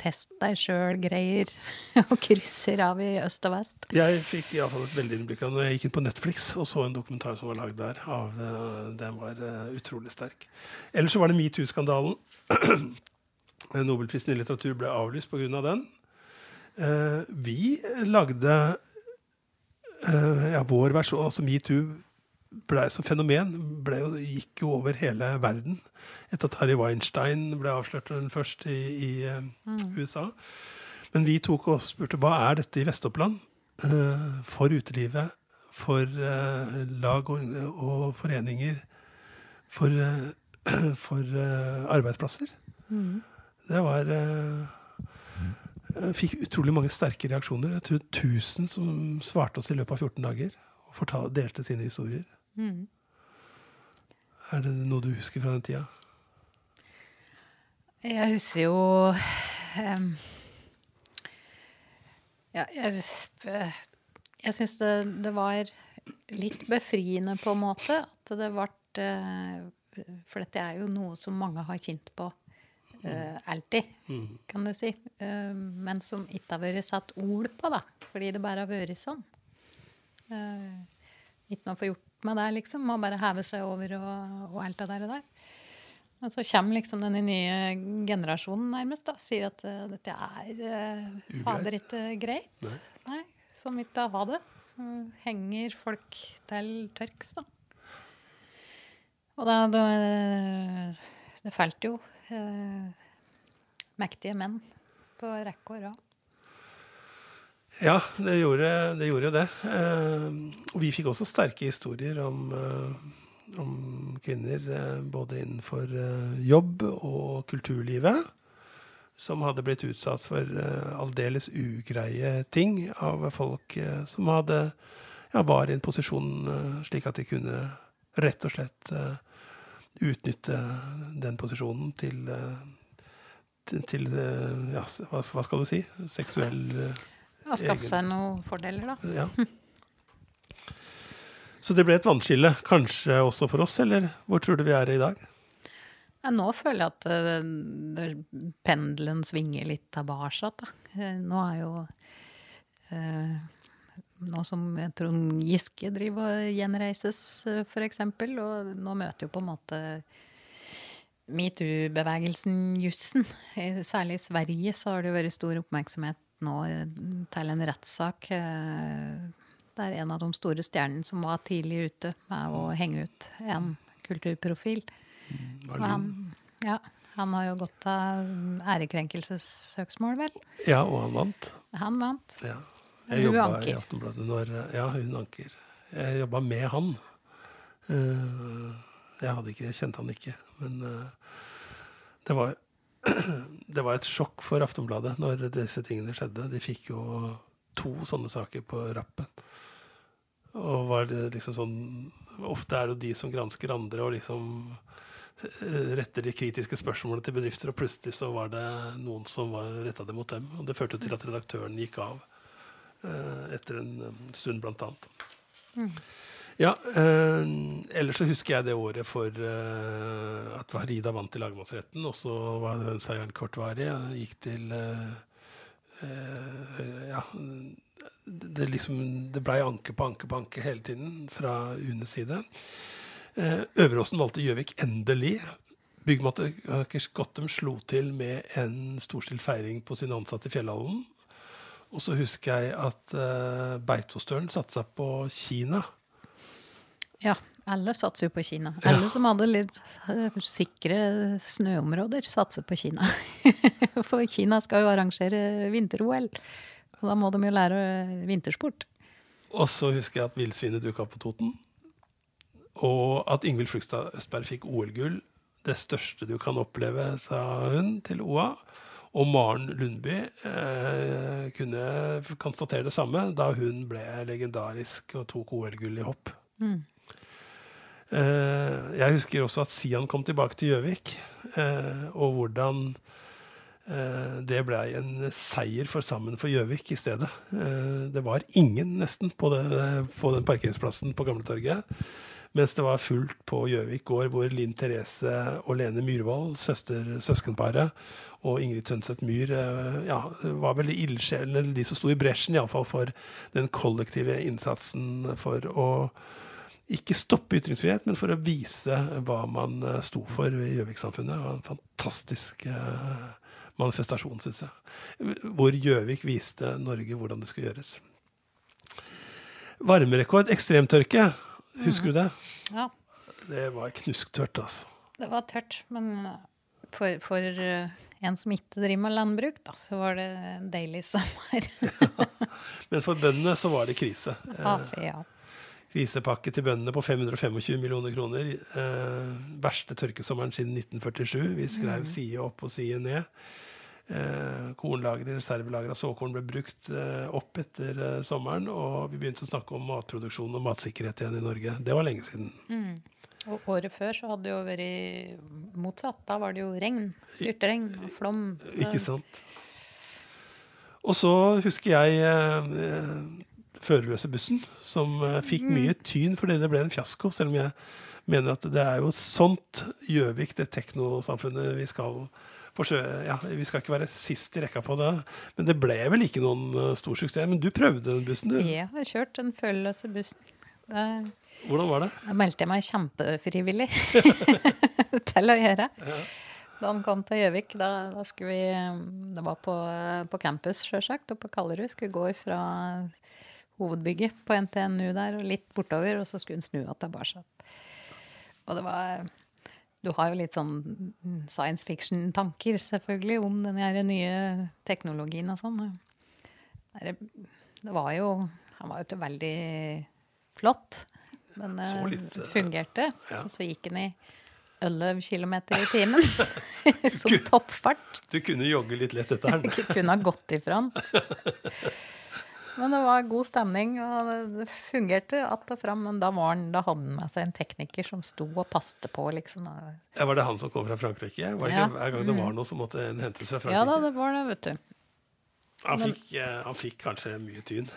test deg sjøl-greier [LAUGHS] og krysser av i øst og vest. Jeg fikk iallfall et veldig innblikk av når jeg gikk inn på Netflix og så en dokumentar som var lagd der. Av, eh, den var eh, utrolig sterk. Ellers så var det metoo-skandalen. [CLEARS THROAT] Nobelprisen i litteratur ble avlyst pga. Av den. Eh, vi lagde eh, ja, vår versjon, altså metoo ble som fenomen ble gikk jo over hele verden. Etter at Harry Weinstein ble avslørt den først i, i mm. USA. Men vi tok og spurte hva er dette i Vest-Oppland uh, for utelivet, for uh, lag og, og foreninger, for, uh, [CLEARS THROAT] for eh, arbeidsplasser. Det var eh, fikk utrolig mange sterke reaksjoner. Jeg tror 1000 som svarte oss i løpet av 14 dager. Og fortal, delte sine historier. Mm. Er det noe du husker fra den tida? Jeg husker jo um, Ja, jeg, jeg syns det, det var litt befriende på en måte at det ble For dette er jo noe som mange har kjent på eh, alltid, kan du si. Uh, men som ikke har vært satt ord på, da. Fordi det bare har vært sånn. Uh, ikke noe å få gjort med det, liksom. Må bare heve seg over og, og alt det der. Og der. Og så kommer liksom denne nye generasjonen nærmest og sier at dette er uh, fader ikke greit. Nei. Nei, som ikke har det. Uh, henger folk til tørks, da. Og da, da Det falt jo uh, mektige menn på rekke og rad. Ja, det gjorde det. Gjorde det. Eh, og vi fikk også sterke historier om, eh, om kvinner eh, både innenfor eh, jobb og kulturlivet som hadde blitt utsatt for eh, aldeles ugreie ting av folk eh, som hadde, ja, var i en posisjon eh, slik at de kunne rett og slett eh, utnytte den posisjonen til, eh, til, eh, ja, hva, hva skal du si, seksuell ja, Og skaffe seg noen fordeler, da. ja. [LAUGHS] Så det ble et vannskille, kanskje også for oss, eller hvor tror du vi er i dag? Ja, nå føler jeg at eh, det- pendelen svinger litt tilbake. Eh, Nå er jo eh, Nå som Trond Giske driver og gjenreises, f.eks. for eksempel, og nå møter jo på en måte metoo-bevegelsen jussen. Særlig i Sverige så har det jo vært stor oppmerksomhet nå eh, til en rettssak Det der en av de store stjernene som var tidlig ute med å henge ut en kulturprofil. Det- han, ja, han har jo gått av ærekrenkelsessøksmål, vel. Ja, og han vant. Han vant. Ja. Jeg jobba i. Aftenbladet når Ja, hun anker. Jeg jobba med han. Eh, Jeg hadde ikke, kjente han ikke, men eh, det var [CLEARS THROAT] det var et sjokk for Aftenbladet når disse tingene skjedde. De fikk jo to sånne saker på rappen. Og var det liksom sånn Ofte er det jo de som gransker andre og liksom eh, retter de kritiske spørsmålene til bedrifter, og plutselig så var det noen som var retta det mot dem. Og det førte til at redaktøren gikk av etter en eh, stund, blant annet. Ja, eh, ellers så husker jeg det året for eh, at Varida vant i lagmannsretten, og så var den seieren kortvarig. Jeg Gikk til eh, eh, Ja, det, liksom Det blei anke på anke på anke hele tiden fra UNEs side. Eh, Øveråsen valgte Gjøvik endelig. Byggmaker Gottem slo til med en storstilt feiring på sine ansatte i Fjellhallen. Og så husker jeg at uh, Beitostølen satsa på Kina. Ja, alle satser jo på Kina. Alle som hadde litt uh, sikre snøområder, satser på Kina. [LAUGHS] For Kina skal jo arrangere vinter-OL. Og da må de jo lære vintersport. Og så husker jeg at villsvinet dukka opp på Toten. Og at Ingvild Flugstad Østberg fikk OL-gull. Det største du kan oppleve, sa hun til OA. Og Maren Lundby eh, kunne konstatere det samme da hun ble legendarisk og tok OL-gull i hopp. Eh, jeg husker også at Sian kom tilbake til Gjøvik, eh, og hvordan eh, det ble en seier for Sammen for Gjøvik i stedet. Eh, det var ingen nesten på, det, på den parkeringsplassen på Gamletorget. Mens det var fullt på Gjøvik gård, hvor Linn Therese og Lene Myhrvold, søskenparet, og Ingrid Tønseth Myhr eh, ja, var veldig ildsjelene, de som sto i bresjen iallfall for den kollektive innsatsen for å ikke stoppe ytringsfrihet, men for å vise hva man eh, sto for i Gjøvik-samfunnet. Det var en fantastisk eh, manifestasjon, syns jeg. Hvor Gjøvik viste Norge hvordan det skulle gjøres. Varmerekord, ekstremtørke. Husker du det? Ja. Det var knusktørt, altså. Det var tørt, men for, for eh, en som ikke driver med landbruk, da, så var det en deilig sommer. [LAUGHS] Men for bøndene så var det krise. Ja, Eh, ja. krisepakke til bøndene på 525 millioner kroner. Eh, verste tørkesommeren siden 1947. Vi skrev side opp og side ned. Eh, kornlagre, reservelagre av såkorn ble brukt eh, opp etter eh, sommeren, og vi begynte å snakke om matproduksjon og matsikkerhet igjen i Norge. Det var lenge siden. Og året før så hadde det jo vært motsatt. Da var det jo regn. Styrtregn og flom. Ikke sant? Og så husker jeg eh, førerløse bussen, som fikk mye tyn fordi det ble en fiasko. Selv om jeg mener at det er jo sånt Gjøvik, det teknosamfunnet vi skal Ja, vi skal ikke være sist i rekka på det, men det ble vel ikke noen eh, stor suksess. Men du prøvde den bussen, du. Jeg har kjørt den førerløse bussen. Det, Hvordan var det? da meldte jeg meg kjempefrivillig [LAUGHS] [LAUGHS] til å gjøre. Da han kom til Gjøvik, da, da skulle vi Det var på, på campus, sjølsagt, og på Kallerud. Skulle gå fra hovedbygget på NTNU der og litt bortover, og så skulle hun snu igjen tilbake. Og det var Du har jo litt sånn science fiction-tanker, selvfølgelig, om den nye teknologien og sånn. Det var jo Han var jo ikke veldig flott, men det Så eh, fungerte. ja. Og så gikk han i 11 km i timen [LAUGHS] som toppfart. Du kunne jogge litt lett etter den. [LAUGHS] Kunne ha gått ifra han. [LAUGHS] Men det var god stemning, og det- fungerte att og fram. Men da, var han, da hadde han med seg en tekniker som sto og passte på, liksom. Ja, var det han som kom fra Frankrike? Var det Ja. ikke hver gang det var noe, så måtte en hentes fra Frankrike? Ja da, det var det, vet du. Han fikk, men, han fikk kanskje mye tyn.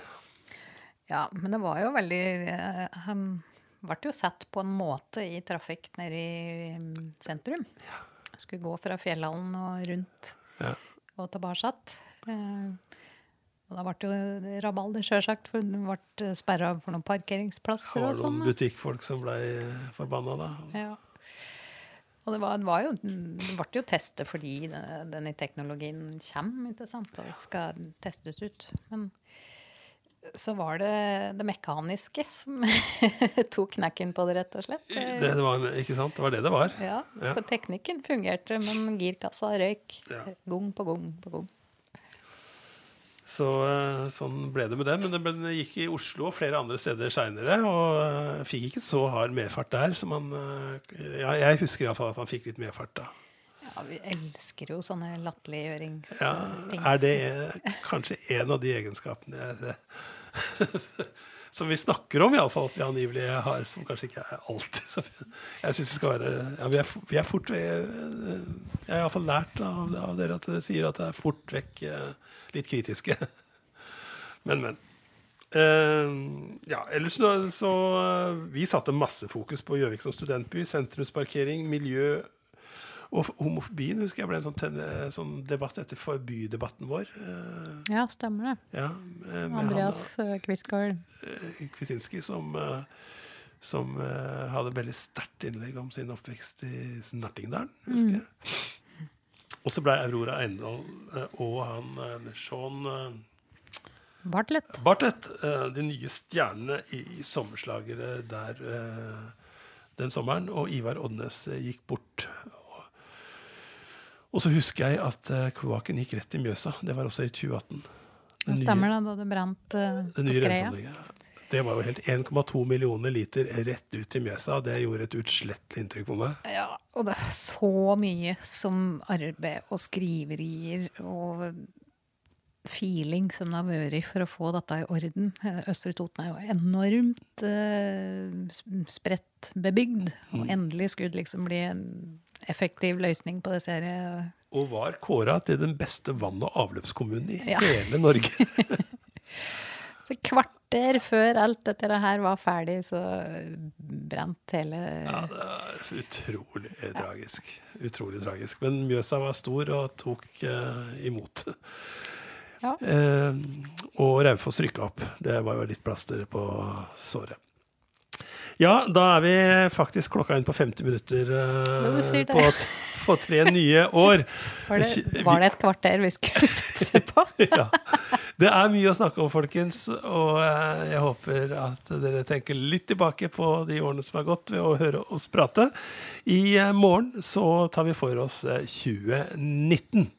Ja, men det var jo veldig eh, Han ble jo sett på en måte i trafikk nede i mm, sentrum. Skulle gå fra Fjellhallen og rundt Ja. og tilbake. Og da ble det jo rabalder, sjølsagt, for den ble sperra for noen parkeringsplasser Det var sånn. noen butikkfolk som ble forbanna da. Ja. Og det var, det var jo Det ble jo testet fordi denne teknologien kommer, ikke sant, og skal testes ut. Men så var det det mekaniske som [LAUGHS] tok knekken på det, rett og slett. Det, det var, ikke sant? Det var det det var. Ja, Ja. for teknikken fungerte, men girkassa røyk. Ja. Gang på gang på gang. Så eh, sånn ble det med det. Men det, gikk i Oslo og flere andre steder seinere. Og eh, fikk ikke så hard medfart der som han eh, Ja, jeg husker iallfall at han fikk litt medfart da. Ja, vi elsker jo sånne latterliggjøringsting. Ja, er det kanskje en av de egenskapene jeg, [LAUGHS] som vi snakker om, iallfall at vi angivelig har, som kanskje ikke er alltid [LAUGHS] så Jeg syns det skal være ja, vi, er, vi er fort Jeg har iallfall lært av, av dere at dere sier at det er fort vekk eh, litt kritiske. [LAUGHS] Men, men. Uh, ja, ellers så, så uh, Vi satte masse fokus på Gjøvik som studentby. Sentrumsparkering, miljø og homofobien husker jeg ble en sånn, sånn debatt etter forbydebatten vår. Uh, Ja, stemmer det. ja, Andreas han, eh, som, som hadde veldig sterkt innlegg om sin oppvekst i Snertingdalen, husker jeg. Og så ble Aurora Eindal eh, og han eh, Sean eh, Bartlett. Bartlett, de nye stjernene i, i sommerslagere der den sommeren. Og Ivar Oddnes eh, gikk bort. Og, så husker jeg at kloakken gikk rett i Mjøsa. Det var også i 2018. Det stemmer det, da det brant på skreia. Det var jo helt 1,2 millioner liter rett ut i Mjøsa. Det gjorde et utslettelig inntrykk på meg. Ja, og det er så mye som arbeid og skriverier og feeling som det har vært for å få dette i orden. Østre Toten er jo enormt eh, spredt bebygd, og endelig skulle det liksom bli en effektiv løsning på disse her eh, Og var kåra til den beste vann- og avløpskommunen i Ja. hele Norge. [LAUGHS] Så kvarter før alt dette her var ferdig, så brant hele Ja, det er utrolig tragisk. Utrolig tragisk. Men Mjøsa var stor og tok uh, imot. Ja. Uh, og Raufoss rykka opp. Det var jo litt plaster på såret. Ja, da er vi faktisk klokka inn på 50 minutter uh, på, på tre nye år. [LAUGHS] Var det, var det et kvarter vi skulle [LAUGHS] satse på? [LAUGHS] ja. Det er mye å snakke om, folkens. Og eh, jeg håper at dere tenker litt tilbake på de årene som har gått ved å høre oss prate. I eh, morgen så tar vi for oss eh, 2019.